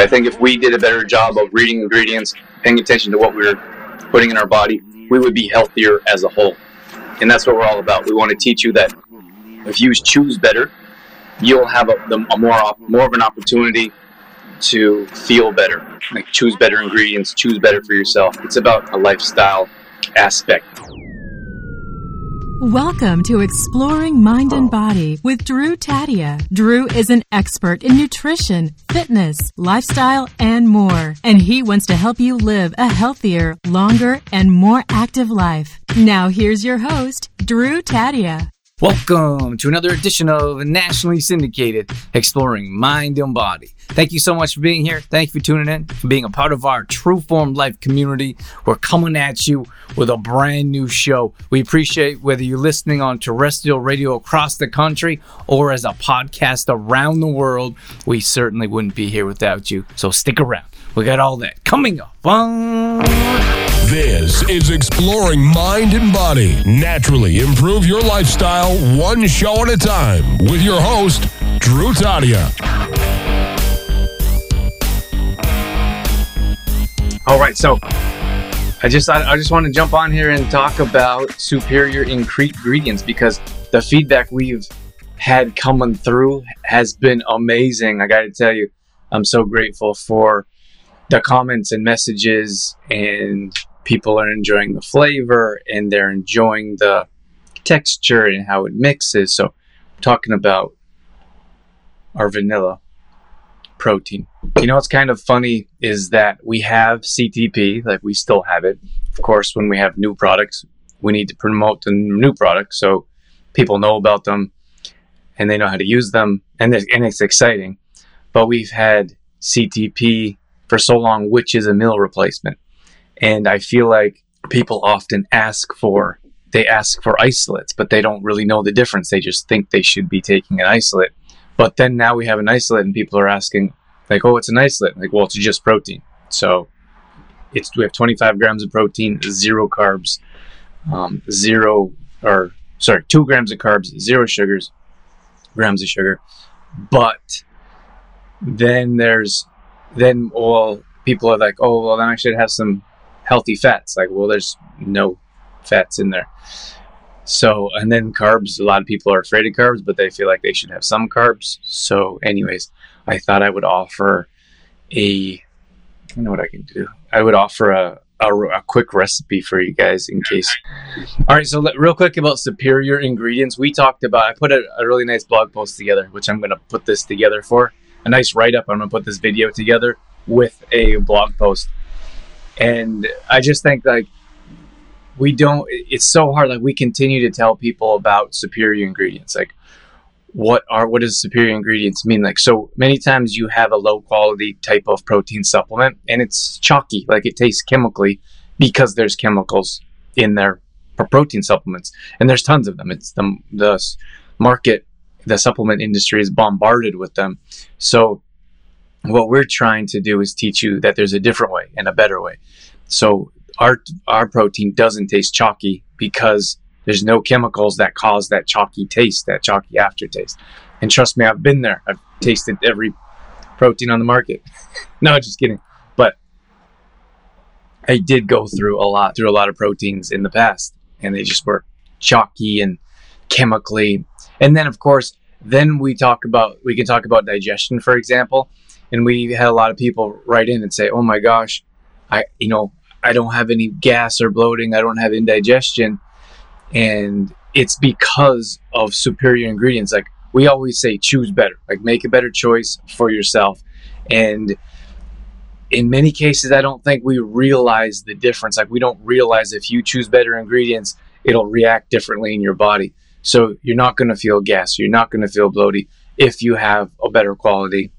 I think if we did a better job of reading ingredients, paying attention to what we we're putting in our body, we would be healthier as a whole. And that's what we're all about. We want to teach you that if you choose better, you'll have a, a more more of an opportunity to feel better. Like choose better ingredients, choose better for yourself. It's about a lifestyle aspect. Welcome to Exploring Mind and Body with Drew Taddia. Drew is an expert in nutrition, fitness, lifestyle, and more. And he wants to help you live a healthier, longer, and more active life. Now, here's your host, Drew Taddia. Welcome to another edition of Nationally Syndicated Exploring Mind and Body. Thank you so much for being here. Thank you for tuning in, for being a part of our True Form Life community. We're coming at you with a brand new show. We appreciate whether you're listening on terrestrial radio across the country or as a podcast around the world. We certainly wouldn't be here without you. So stick around. We got all that coming up. This is Exploring Mind and Body. Naturally improve your lifestyle one show at a time with your host, Drew Taddia. All right, so I just I, I just want to jump on here and talk about superior ingredients because the feedback we've had coming through has been amazing. I got to tell you, I'm so grateful for the comments and messages and people are enjoying the flavor and they're enjoying the texture and how it mixes. So, I'm talking about our vanilla protein. You know what's kind of funny is that we have CTP, like we still have it. Of course, when we have new products, we need to promote the new products so people know about them and they know how to use them, and, and it's exciting. But we've had CTP for so long, which is a meal replacement. And I feel like people often ask for they ask for isolates, but they don't really know the difference. They just think they should be taking an isolate. But then now we have an isolate, and people are asking, like, "Oh, it's an isolate." Like, well, it's just protein. So it's we have 25 grams of protein, zero carbs, um, zero or sorry, two grams of carbs, zero sugars, grams of sugar. But then there's then well people are like, oh well then I should have some healthy fats. Like, well, there's no fats in there. So, and then carbs, a lot of people are afraid of carbs, but they feel like they should have some carbs. So, anyways, I thought I would offer a, I know what I can do. I would offer a, a, a quick recipe for you guys in case. All right, so let, real quick about superior ingredients. We talked about, I put a, a really nice blog post together, which I'm going to put this together for. A nice write up. I'm going to put this video together with a blog post and I just think like we don't. It's so hard. Like we continue to tell people about superior ingredients. Like what are what does superior ingredients mean? Like so many times you have a low quality type of protein supplement and it's chalky. Like it tastes chemically because there's chemicals in there for protein supplements, and there's tons of them. It's the the market, the supplement industry is bombarded with them. So what we're trying to do is teach you that there's a different way and a better way. So our our protein doesn't taste chalky because there's no chemicals that cause that chalky taste, that chalky aftertaste. And trust me, I've been there. I've tasted every protein on the market. no, just kidding. But I did go through a lot, through a lot of proteins in the past, and they just were chalky and chemically. And then, of course, then we talk about we can talk about digestion, for example and we had a lot of people write in and say, "Oh my gosh, I you know I don't have any gas or bloating. I don't have indigestion," and it's because of superior ingredients. Like we always say, choose better. Like make a better choice for yourself, and in many cases, I don't think we realize the difference. Like we don't realize if you choose better ingredients, it'll react differently in your body. So you're not going to feel gas. You're not going to feel bloated if you have a better quality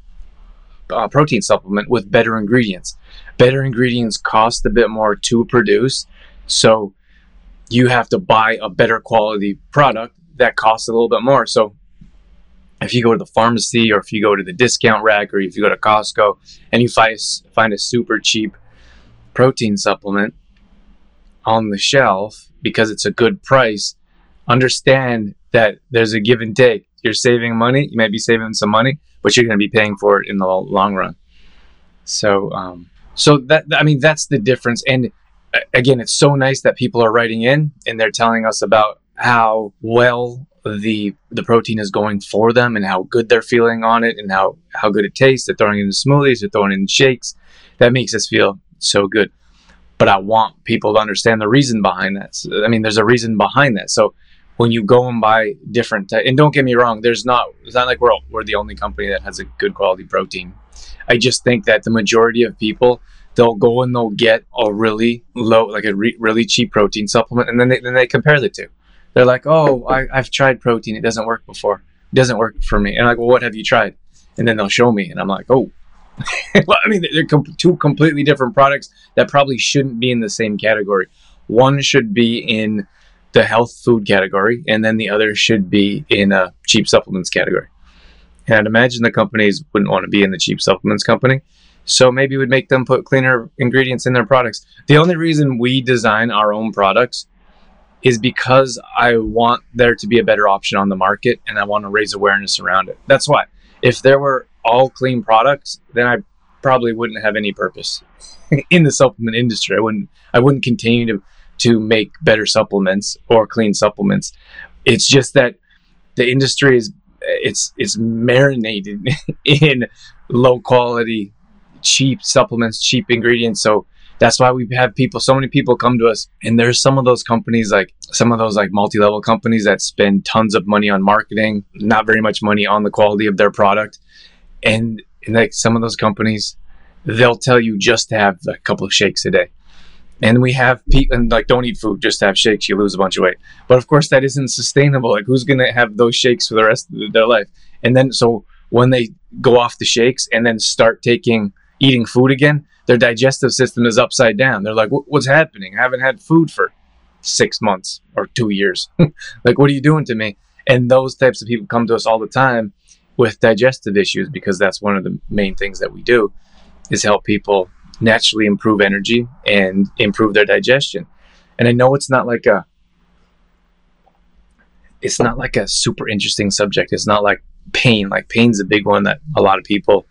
uh, protein supplement with better ingredients. Better ingredients cost a bit more to produce, so you have to buy a better quality product that costs a little bit more. So if you go to the pharmacy or if you go to the discount rack or if you go to Costco and you find, find a super cheap protein supplement on the shelf because it's a good price, understand that there's a give and take. You're saving money, you might be saving some money, but you're going to be paying for it in the long run. So, um, so that I mean, that's the difference. And uh, again, it's so nice that people are writing in and they're telling us about how well the the protein is going for them and how good they're feeling on it and how how good it tastes. They're throwing it in smoothies, they're throwing it in shakes. That makes us feel so good. But I want people to understand the reason behind that. So, I mean, there's a reason behind that. So when you go and buy different, and don't get me wrong, there's not. It's not like we're we're the only company that has a good quality protein. I just think that the majority of people they'll go and they'll get a really low, like a re- really cheap protein supplement, and then they, then they compare the two they're like, "Oh, I, have tried protein. It doesn't work before. It doesn't work for me." And I'm like, "Well, what have you tried?" And then they'll show me, and I'm like, "Oh." well, I mean, they're com- two completely different products that probably shouldn't be in the same category. One should be in the health food category, and then the other should be in a cheap supplements category. And I'd imagine the companies wouldn't want to be in the cheap supplements company. So maybe would make them put cleaner ingredients in their products. The only reason we design our own products is because I want there to be a better option on the market and I want to raise awareness around it. That's why. If there were all clean products, then I probably wouldn't have any purpose in the supplement industry. I wouldn't I wouldn't continue to to make better supplements or clean supplements. It's just that the industry is it's it's marinated in low quality cheap supplements, cheap ingredients. So that's why we have people so many people come to us and there's some of those companies like some of those like multi-level companies that spend tons of money on marketing not very much money on the quality of their product and, and like some of those companies they'll tell you just to have a couple of shakes a day and we have people and like don't eat food just have shakes you lose a bunch of weight but of course that isn't sustainable like who's going to have those shakes for the rest of their life and then so when they go off the shakes and then start taking eating food again their digestive system is upside down. They're like, what's happening? I haven't had food for six months or two years. like, what are you doing to me? And those types of people come to us all the time with digestive issues because that's one of the main things that we do is help people naturally improve energy and improve their digestion. And I know it's not like a it's not like a super interesting subject. It's not like pain. Like pain's a big one that a lot of people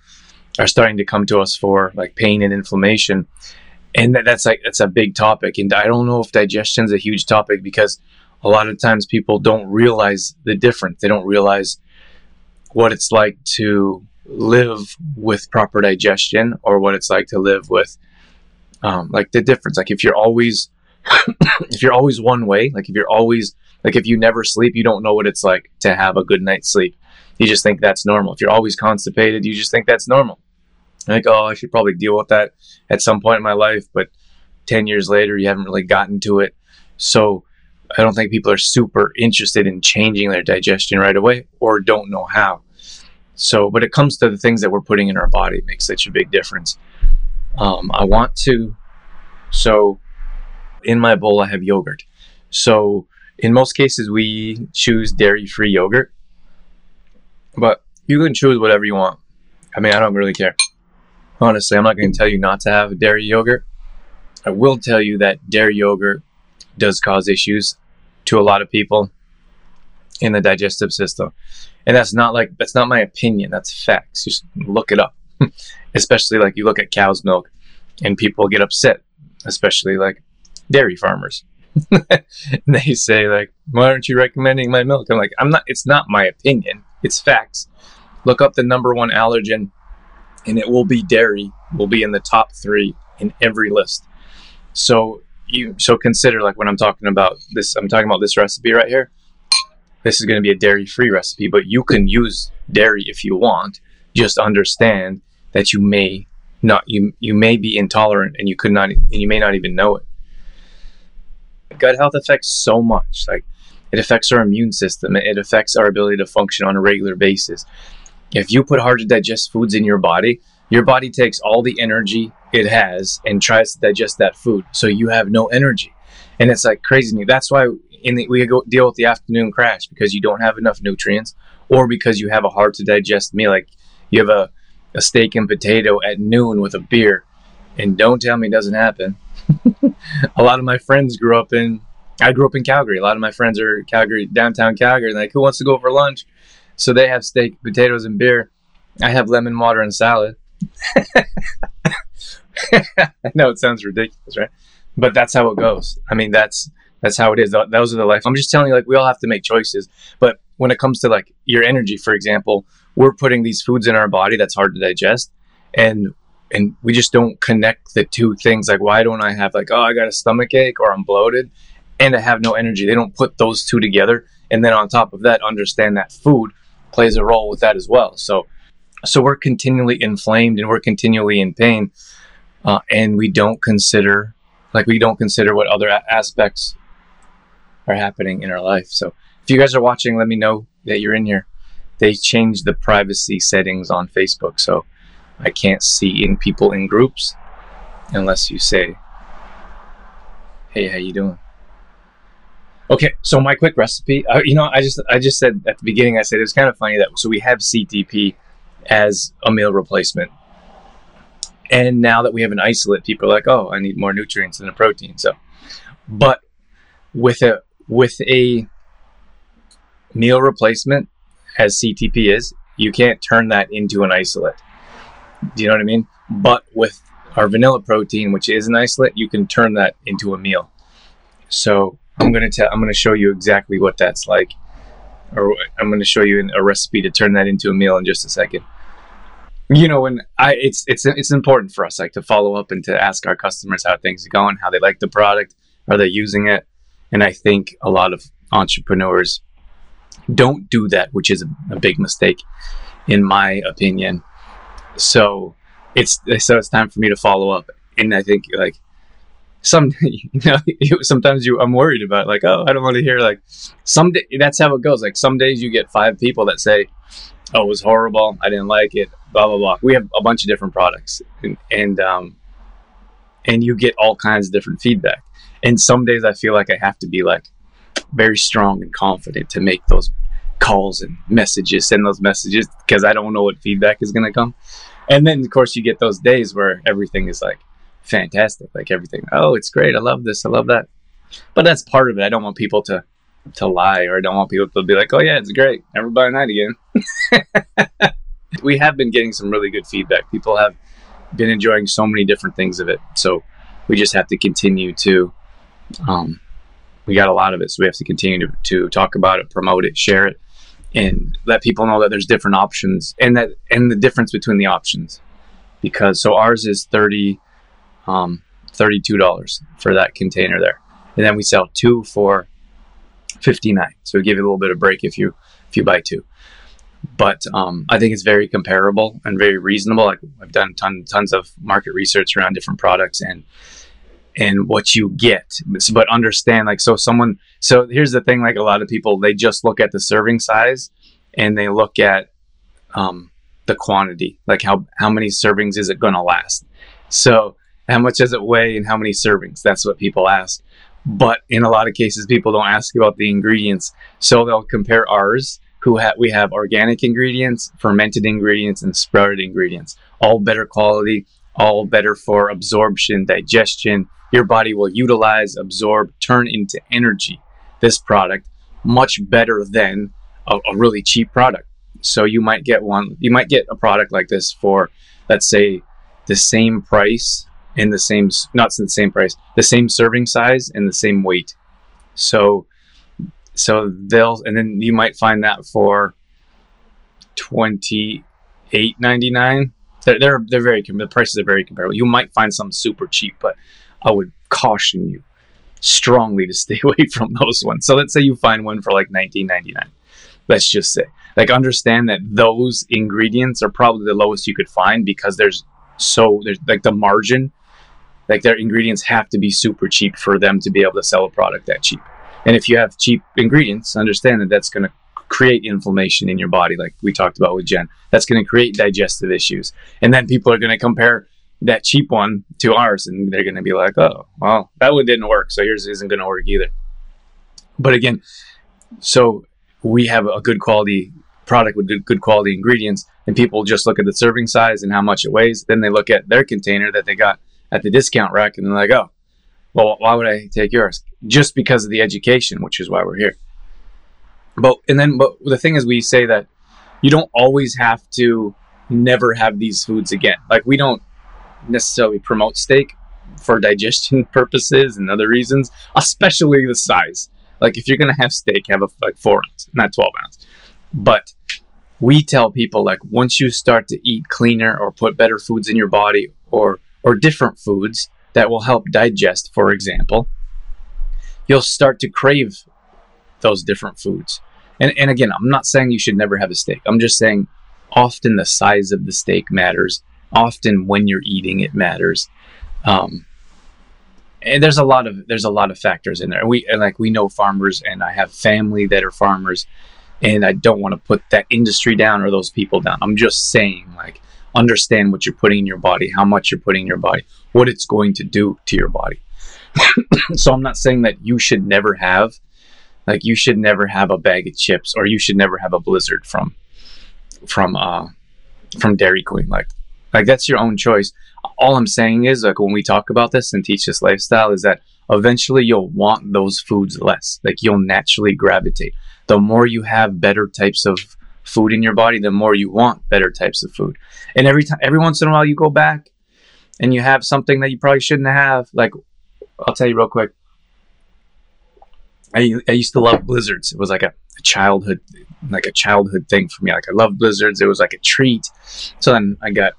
are starting to come to us for like pain and inflammation and that, that's like that's a big topic and i don't know if digestion is a huge topic because a lot of times people don't realize the difference they don't realize what it's like to live with proper digestion or what it's like to live with um, like the difference like if you're always if you're always one way like if you're always like if you never sleep you don't know what it's like to have a good night's sleep you just think that's normal. If you're always constipated, you just think that's normal. Like, oh, I should probably deal with that at some point in my life, but 10 years later, you haven't really gotten to it. So I don't think people are super interested in changing their digestion right away or don't know how. So, but it comes to the things that we're putting in our body, it makes such a big difference. Um, I want to, so in my bowl, I have yogurt. So in most cases, we choose dairy free yogurt. But you can choose whatever you want. I mean, I don't really care. Honestly, I'm not going to tell you not to have dairy yogurt. I will tell you that dairy yogurt does cause issues to a lot of people in the digestive system. And that's not like that's not my opinion, that's facts. Just look it up. especially like you look at cow's milk and people get upset, especially like dairy farmers. they say like, "Why aren't you recommending my milk?" I'm like, "I'm not it's not my opinion. It's facts. Look up the number one allergen, and it will be dairy. Will be in the top three in every list. So you so consider like when I'm talking about this, I'm talking about this recipe right here. This is going to be a dairy-free recipe, but you can use dairy if you want. Just understand that you may not you you may be intolerant and you could not and you may not even know it. Gut health affects so much. Like it affects our immune system. It affects our ability to function on a regular basis. If you put hard to digest foods in your body, your body takes all the energy it has and tries to digest that food. So you have no energy. And it's like crazy to me. That's why in the, we go deal with the afternoon crash because you don't have enough nutrients or because you have a hard to digest meal. Like you have a, a steak and potato at noon with a beer. And don't tell me it doesn't happen. a lot of my friends grew up in I grew up in Calgary. A lot of my friends are Calgary, downtown Calgary. Like, who wants to go for lunch? So they have steak, potatoes, and beer. I have lemon water and salad. I know it sounds ridiculous, right? But that's how it goes. I mean, that's that's how it is. Those are the life. I'm just telling you, like, we all have to make choices. But when it comes to like your energy, for example, we're putting these foods in our body that's hard to digest, and and we just don't connect the two things. Like, why don't I have like, oh, I got a stomach ache or I'm bloated, and I have no energy? They don't put those two together, and then on top of that, understand that food plays a role with that as well. So, so we're continually inflamed and we're continually in pain, uh, and we don't consider like we don't consider what other aspects are happening in our life. So if you guys are watching, let me know that you're in here. They changed the privacy settings on Facebook, so I can't see in people in groups unless you say, "Hey, how you doing?" Okay, so my quick recipe. Uh, you know, I just I just said at the beginning. I said it's kind of funny that so we have CTP as a meal replacement, and now that we have an isolate, people are like, "Oh, I need more nutrients than a protein." So, but with a with a meal replacement as CTP is, you can't turn that into an isolate. Do you know what I mean? But with our vanilla protein, which is an isolate, you can turn that into a meal. So I'm gonna tell, I'm gonna show you exactly what that's like, or I'm gonna show you a recipe to turn that into a meal in just a second. You know, when I it's it's it's important for us like to follow up and to ask our customers how things are going, how they like the product, are they using it, and I think a lot of entrepreneurs don't do that, which is a, a big mistake, in my opinion. So it's so it's time for me to follow up, and I think like some you know sometimes you I'm worried about like oh I don't want to hear like some day that's how it goes. Like some days you get five people that say oh it was horrible. I didn't like it blah blah blah. We have a bunch of different products. And and um and you get all kinds of different feedback and some days I feel like I have to be like very strong and confident to make those calls and messages, send those messages because I don't know what feedback is going to come. And then, of course, you get those days where everything is like fantastic, like everything. Oh, it's great. I love this. I love that. But that's part of it. I don't want people to to lie, or I don't want people to be like, "Oh yeah, it's great. Never buy a night again." we have been getting some really good feedback. People have been enjoying so many different things of it. So we just have to continue to um, we got a lot of it, so we have to continue to, to talk about it, promote it, share it, and let people know that there's different options and that and the difference between the options. Because so ours is thirty, um, thirty-two dollars for that container there, and then we sell two for fifty-nine. So we give you a little bit of break if you if you buy two. But um, I think it's very comparable and very reasonable. Like I've done ton, tons of market research around different products and and what you get. But understand like so someone so here's the thing like a lot of people they just look at the serving size and they look at um, the quantity like how how many servings is it going to last? So how much does it weigh and how many servings? That's what people ask. But in a lot of cases people don't ask about the ingredients. So they'll compare ours who ha- we have organic ingredients fermented ingredients and sprouted ingredients. All better quality all better for absorption digestion your body will utilize, absorb, turn into energy this product much better than a, a, really cheap product. So you might get one, you might get a product like this for, let's say, the same price in the same, not the same price, the same serving size and the same weight. So, so they'll, and then you might find that for twenty eight ninety nine. They're, they're they're very the prices are very comparable. You might find some super cheap, but I would caution you strongly to stay away from those ones. So let's say you find one for like 19.99. Let's just say, like, understand that those ingredients are probably the lowest you could find because there's so there's like the margin, like their ingredients have to be super cheap for them to be able to sell a product that cheap. And if you have cheap ingredients, understand that that's going to create inflammation in your body, like we talked about with Jen. That's going to create digestive issues, and then people are going to compare that cheap one to ours and they're going to be like oh well that one didn't work so yours isn't going to work either. But again so we have a good quality product with good, quality ingredients and people just look at the serving size and how much it weighs. Then they look at their container that they got at the discount rack and they're like oh well why would i take yours? Just because of the education which is why we're here. But and then but the thing is we say that you don't always have to never have these foods again. Like we don't necessarily promote steak for digestion purposes and other reasons, especially the size. Like if you're gonna have steak, have a like four ounce, not twelve ounce. But we tell people like once you start to eat cleaner or put better foods in your body or or different foods that will help digest, for example, you'll start to crave those different foods. And, and again, I'm not saying you should never have a steak. I'm just saying often the size of the steak matters. Often when you're eating it matters. Um, and there's a lot of there's a lot of factors in there. We like we know farmers, and I have family that are farmers, and I don't want to put that industry down or those people down. I'm just saying like understand what you're putting in your body, how much you're putting in your body, what it's going to do to your body. so I'm not saying that you should never have like you should never have a bag of chips or you should never have a blizzard from from uh from Dairy Queen. Like like that's your own choice. All I'm saying is like when we talk about this and teach this lifestyle is that eventually you'll want those foods less. Like you'll naturally gravitate. The more you have better types of food in your body, the more you want better types of food. And every time every once in a while you go back and you have something that you probably shouldn't have. Like I'll tell you real quick. I, I used to love blizzards. It was like a, a childhood like a childhood thing for me. Like I love blizzards. It was like a treat. So then I got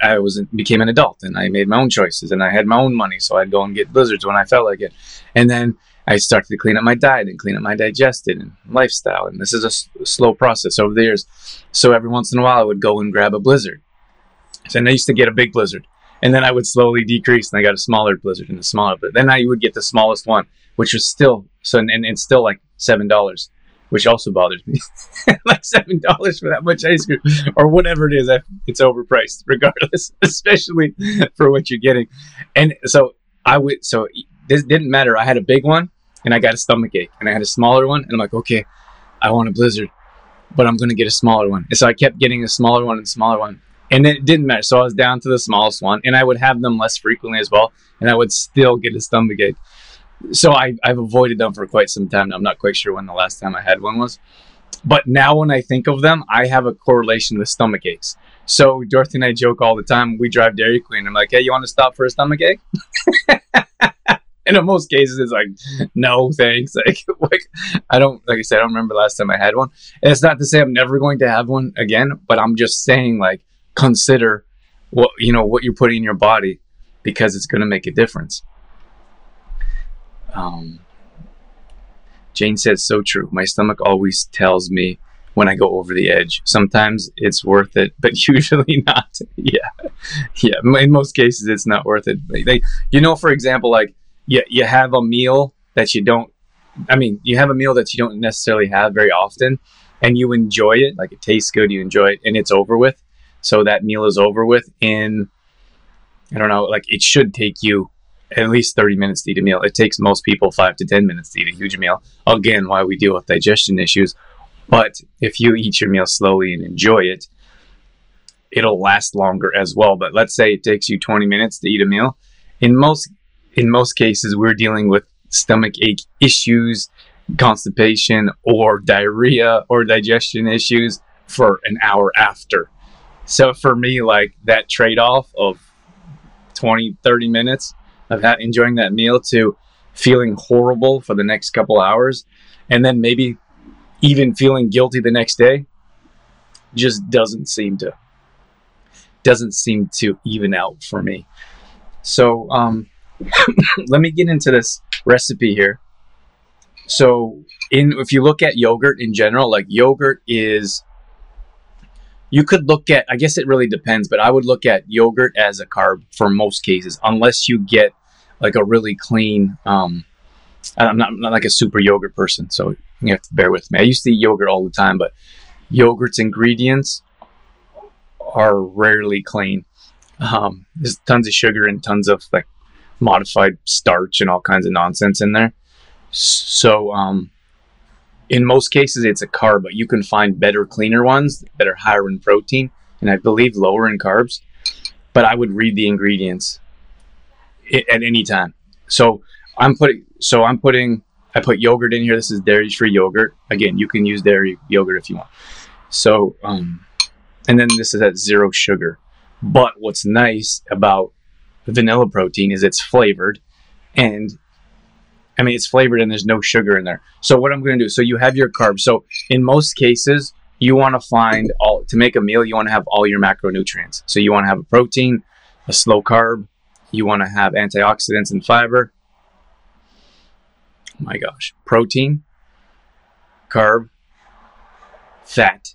I was became an adult and I made my own choices and I had my own money, so I'd go and get blizzards when I felt like it. And then I started to clean up my diet and clean up my digestion and lifestyle. And this is a, s- slow process over the years. So every once in a while, I would go and grab a blizzard. So I used to get a big blizzard, and then I would slowly decrease, and I got a smaller blizzard and a smaller. But then I would get the smallest one, which was still so, and, and it's still like seven dollars which also bothers me. like seven dollars for that much ice cream, or whatever it is, it's overpriced, regardless, especially for what you're getting. And so I would, so this didn't matter. I had a big one, and I got a stomach ache, and I had a smaller one, and I'm like, okay, I want a blizzard, but I'm gonna get a smaller one. And so I kept getting a smaller one and smaller one, and it didn't matter. So I was down to the smallest one, and I would have them less frequently as well, and I would still get a stomach ache so I, I've avoided them for quite some time. I'm not quite sure when the last time I had one was. But now when I think of them, I have a correlation with stomach aches. So Dorothy and I joke all the time. We drive Dairy Queen. I'm like, hey, you want to stop for a stomach ache? and in most cases, it's like, no, thanks. Like, like, I don't, like I said, I don't remember last time I had one. And it's not to say I'm never going to have one again, but I'm just saying, like, consider what, you know, what you're putting in your body because it's going to make a difference. Um, Jane says, so true. My stomach always tells me when I go over the edge. Sometimes it's worth it, but usually not. yeah. Yeah. In most cases, it's not worth it. They, you know, for example, like you, you have a meal that you don't, I mean, you have a meal that you don't necessarily have very often and you enjoy it. Like it tastes good, you enjoy it, and it's over with. So that meal is over with in, I don't know, like it should take you at least 30 minutes to eat a meal. It takes most people five to 10 minutes to eat a huge meal. Again, why we deal with digestion issues. But if you eat your meal slowly and enjoy it, it'll last longer as well. But let's say it takes you 20 minutes to eat a meal. In most in most cases, we're dealing with stomach ache issues, constipation, or diarrhea or digestion issues for an hour after. So for me, like that trade off of 20, 30 minutes of ha- enjoying that meal to feeling horrible for the next couple hours and then maybe even feeling guilty the next day just doesn't seem to doesn't seem to even out for me. So um, let me get into this recipe here. So in if you look at yogurt in general like yogurt is you could look at i guess it really depends but i would look at yogurt as a carb for most cases unless you get like a really clean. Um, I'm not, I'm not like a super yogurt person, so you have to bear with me. I used to eat yogurt all the time, but yogurt's ingredients are rarely clean. Um, there's tons of sugar and tons of like modified starch and all kinds of nonsense in there. So, um, in most cases, it's a carb, but you can find better, cleaner ones that are higher in protein and I believe lower in carbs. But I would read the ingredients at any time. So I'm putting so I'm putting I put yogurt in here. This is dairy free yogurt. Again, you can use dairy yogurt if you want. So um, and then this is at zero sugar. But what's nice about vanilla protein is it's flavored and I mean, it's flavored and there's no sugar in there. So what I'm going to do, so you have your carbs. So in most cases, you want to find all to make a meal. You want to have all your macronutrients. So you want to have a protein, a slow carb. You want to have antioxidants and fiber. Oh my gosh, protein, carb, fat,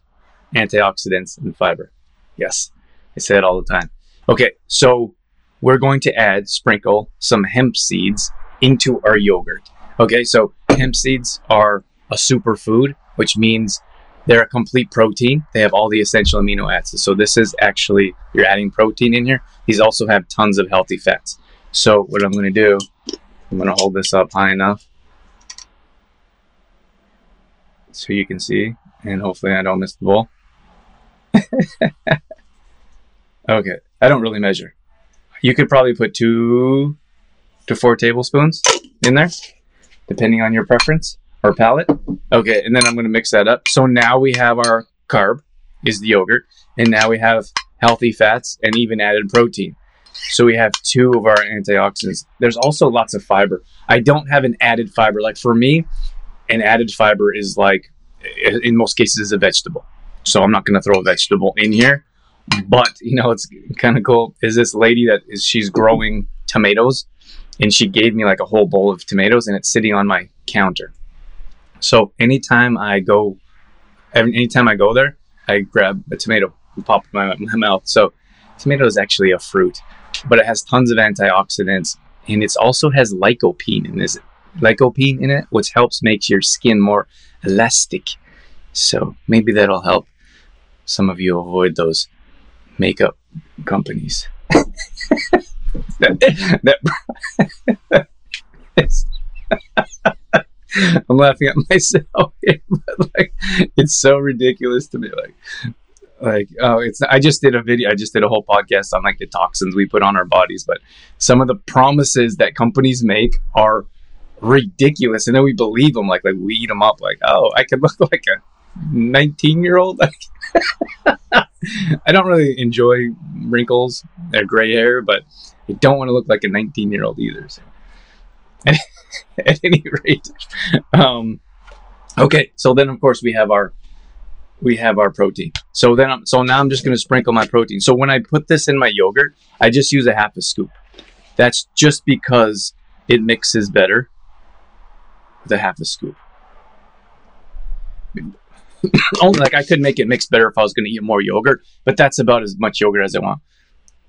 antioxidants, and fiber. Yes, I say it all the time. Okay, so we're going to add, sprinkle some hemp seeds into our yogurt. Okay, so hemp seeds are a superfood, which means they're a complete protein. They have all the essential amino acids. So this is actually, you're adding protein in here. These also have tons of healthy fats. So what I'm to do, I'm to hold this up high enough so you can see, and hopefully I don't miss the bowl. okay, I don't really measure. You could probably put two to four tablespoons in there, depending on your preference or palate. Okay, and then I'm going to mix that up. So now we have our carb, is the yogurt, and now we have healthy fats and even added protein. So we have two of our antioxidants. There's also lots of fiber. I don't have an added fiber. Like for me, an added fiber is like, in most cases, is a vegetable. So I'm not going to throw a vegetable in here. But you know, it's kind of cool. Is this lady that is she's growing tomatoes, and she gave me like a whole bowl of tomatoes, and it's sitting on my counter. So anytime I go, anytime I go there, I grab a tomato and pop it in my, my mouth. So tomato is actually a fruit, but it has tons of antioxidants, and it also has lycopene in this lycopene in it, which helps make your skin more elastic. So maybe that'll help some of you avoid those makeup companies. that, that I'm laughing at myself but like it's so ridiculous to me. Like, like oh, it's. I just did a video. I just did a whole podcast on like the toxins we put on our bodies, but some of the promises that companies make are ridiculous, and then we believe them. Like, like we eat them up. Like, oh, I could look like a 19 year old. I don't really enjoy wrinkles or gray hair, but I don't want to look like a 19 year old either. So. at any rate, um, okay. So then, of course, we have our we have our protein. So then, I'm, so now I'm just going to sprinkle my protein. So when I put this in my yogurt, I just use a half a scoop. That's just because it mixes better with a half a scoop. Only like I could make it mix better if I was going to eat more yogurt, but that's about as much yogurt as I want.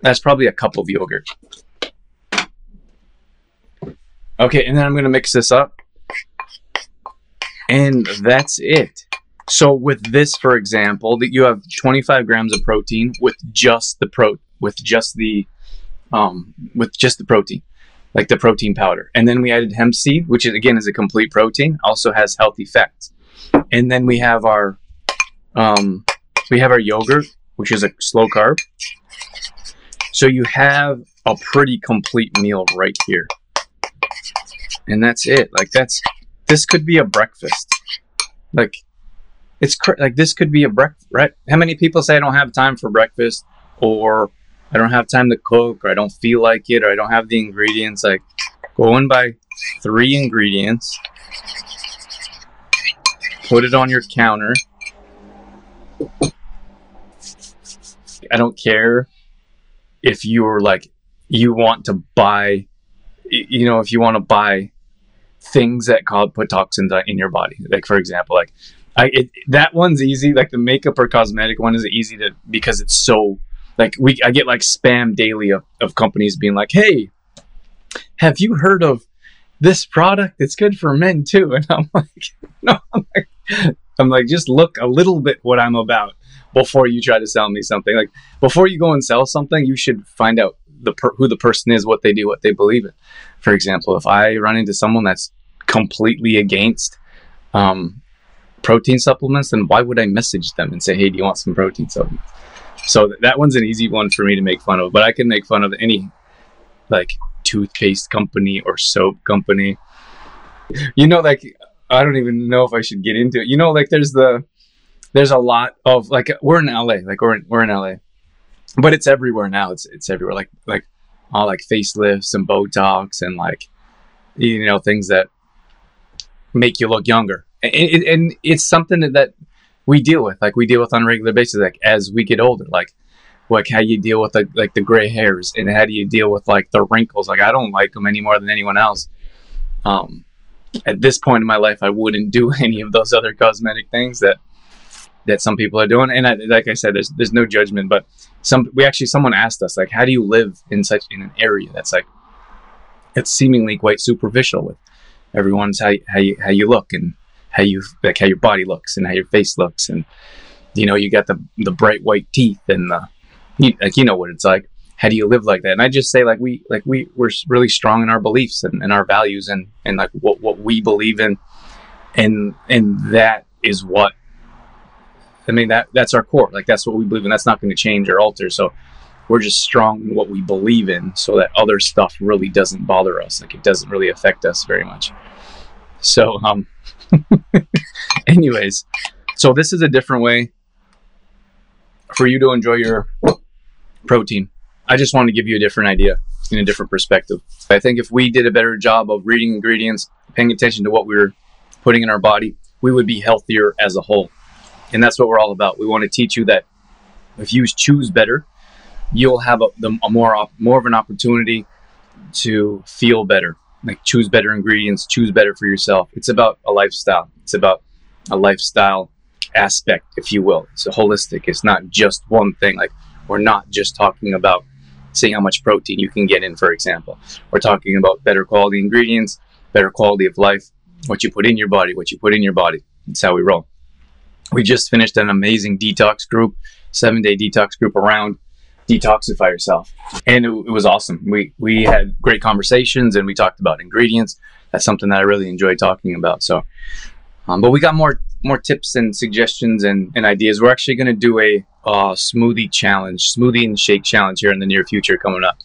That's probably a cup of yogurt. Okay, and then I'm going to mix this up. And that's it. So with this, for example, that you have 25 grams of protein with just the pro with just the um with just the protein, like the protein powder. And then we added hemp seed, which is, again is a complete protein, also has healthy fats. And then we have our um we have our yogurt, which is a slow carb. So you have a pretty complete meal right here and that's it. Like that's this could be a breakfast. Like it's cr- like this could be a breakfast, right? How many people say I don't have time for breakfast, or I don't have time to cook, or I don't feel like it, or I don't have the ingredients? Like go buy three ingredients, put it on your counter. I don't care if you're like you want to buy you know if you want to buy things that cause put toxins in your body. Like for example, like I it, that one's easy. Like the makeup or cosmetic one is easy to because it's so like we I get like spam daily of, of companies being like, hey, have you heard of this product? It's good for men too. And I'm like, no, I'm like, I'm like, just look a little bit what I'm about before you try to sell me something. Like before you go and sell something, you should find out the per- who the person is, what they do, what they believe in. For example, if I run into someone that's completely against um, protein supplements, then why would I message them and say, "Hey, do you want some protein supplements?" So that one's an easy one for me to make fun of, but I can make fun of any like toothpaste company or soap company. You know, like I don't even know if I should get into it. You know, like there's the there's a lot of like we're in LA, like we're in, we're in LA, but it's everywhere now. It's it's everywhere. Like like all like facelifts and Botox and like you know things that make you look younger. And, and, and it's something that, we deal with. Like we deal with on a regular basis. Like as we get older, like like how you deal with the, like the gray hairs and how do you deal with like the wrinkles. Like I don't like them any more than anyone else. Um, at this point in my life, I wouldn't do any of those other cosmetic things that that some people are doing. And I, like I said, there's there's no judgment, but some we actually someone asked us like, how do you live in such in an area that's like it's seemingly quite superficial with everyone's how how you how you look and how you like how your body looks and how your face looks. And you know you got the the bright white teeth and the you, like you know what it's like. How do you live like that? And i just say like we like we we're really strong in our beliefs and, and our values and and like what what we believe in. And and that is what i mean that that's our core. Like that's what we believe in. That's not going to change or alter. So we're just strong in what we believe in so that other stuff really doesn't bother us. Like it doesn't really affect us very much. So um anyways so this is a different way for you to enjoy your protein. I just want to give you a different idea in a different perspective. I think if we did a better job of reading ingredients paying attention to what we are putting in our body we would be healthier as a whole and that's what we're all about. We want to teach you that if you choose better you'll have a, a more more of an opportunity to feel better. Like choose better ingredients choose better for yourself. It's about a lifestyle. It's about a lifestyle aspect if you will. It's a holistic. It's not just one thing. Like we're not just talking about seeing how much protein you can get in for example. We're talking about better quality ingredients better quality of life what you put in your body what you put in your body. It's how we roll we just finished an amazing detox group seven day detox group around detoxify yourself. And it, it, was awesome. We we had great conversations and we talked about ingredients. That's something that I really enjoy talking about. So, um, but we got more more tips and suggestions and, and ideas. We're actually going to do a uh, smoothie challenge, smoothie and shake challenge here in the near future coming up.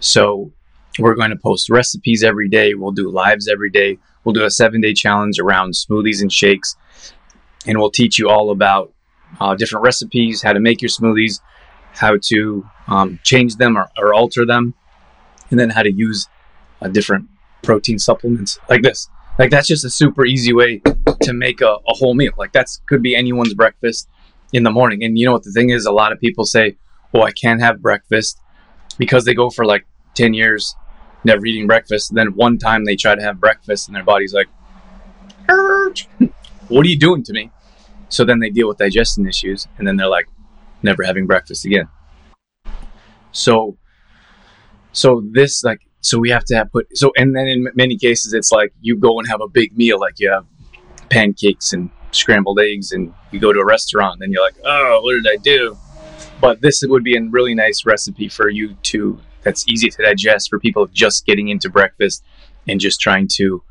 So we're going to post recipes every day. We'll do lives every day. We'll do a seven day challenge around smoothies and shakes, and we'll teach you all about uh, different recipes, how to make your smoothies, how to um, change them or, or, alter them, and then how to use uh, different protein supplements like this. Like that's just a super easy way to make a, a whole meal. Like that's could be anyone's breakfast in the morning. And you know what the thing is? A lot of people say, "Oh, I can't have breakfast," because they go for like ten years never eating breakfast. And then one time they try to have breakfast, and their body's like, "What are you doing to me?" So then they deal with digestion issues, and then they're like, never having breakfast again. So, so this like, so we have to have put, so, and then in many cases, it's like you go and have a big meal, like you have pancakes and scrambled eggs and you go to a restaurant and you're like, oh, what did I do? But this would be a really nice recipe for you to, that's easy to digest for people just getting into breakfast and just trying to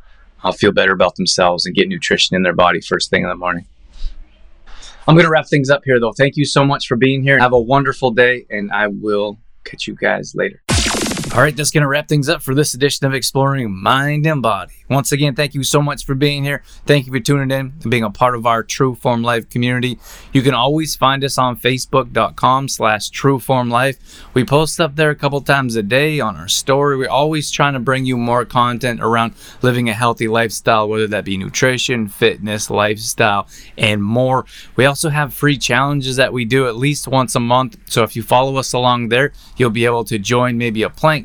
uh, feel better about themselves and get nutrition in their body first thing in the morning. I'm going to wrap things up here, though. Thank you so much for being here. Have a wonderful day, and I will catch you guys later. All right, that's going to wrap things up for this edition of Exploring Mind and Body. Once again, thank you so much for being here. Thank you for tuning in and being a part of our True Form Life community. You can always find us on Facebook.com slash True Form Life. We post up there a couple times a day on our story. We're always trying to bring you more content around living a healthy lifestyle, whether that be nutrition, fitness, lifestyle, and more. We also have free challenges that we do at least once a month. So if you follow us along there, you'll be able to join maybe a plank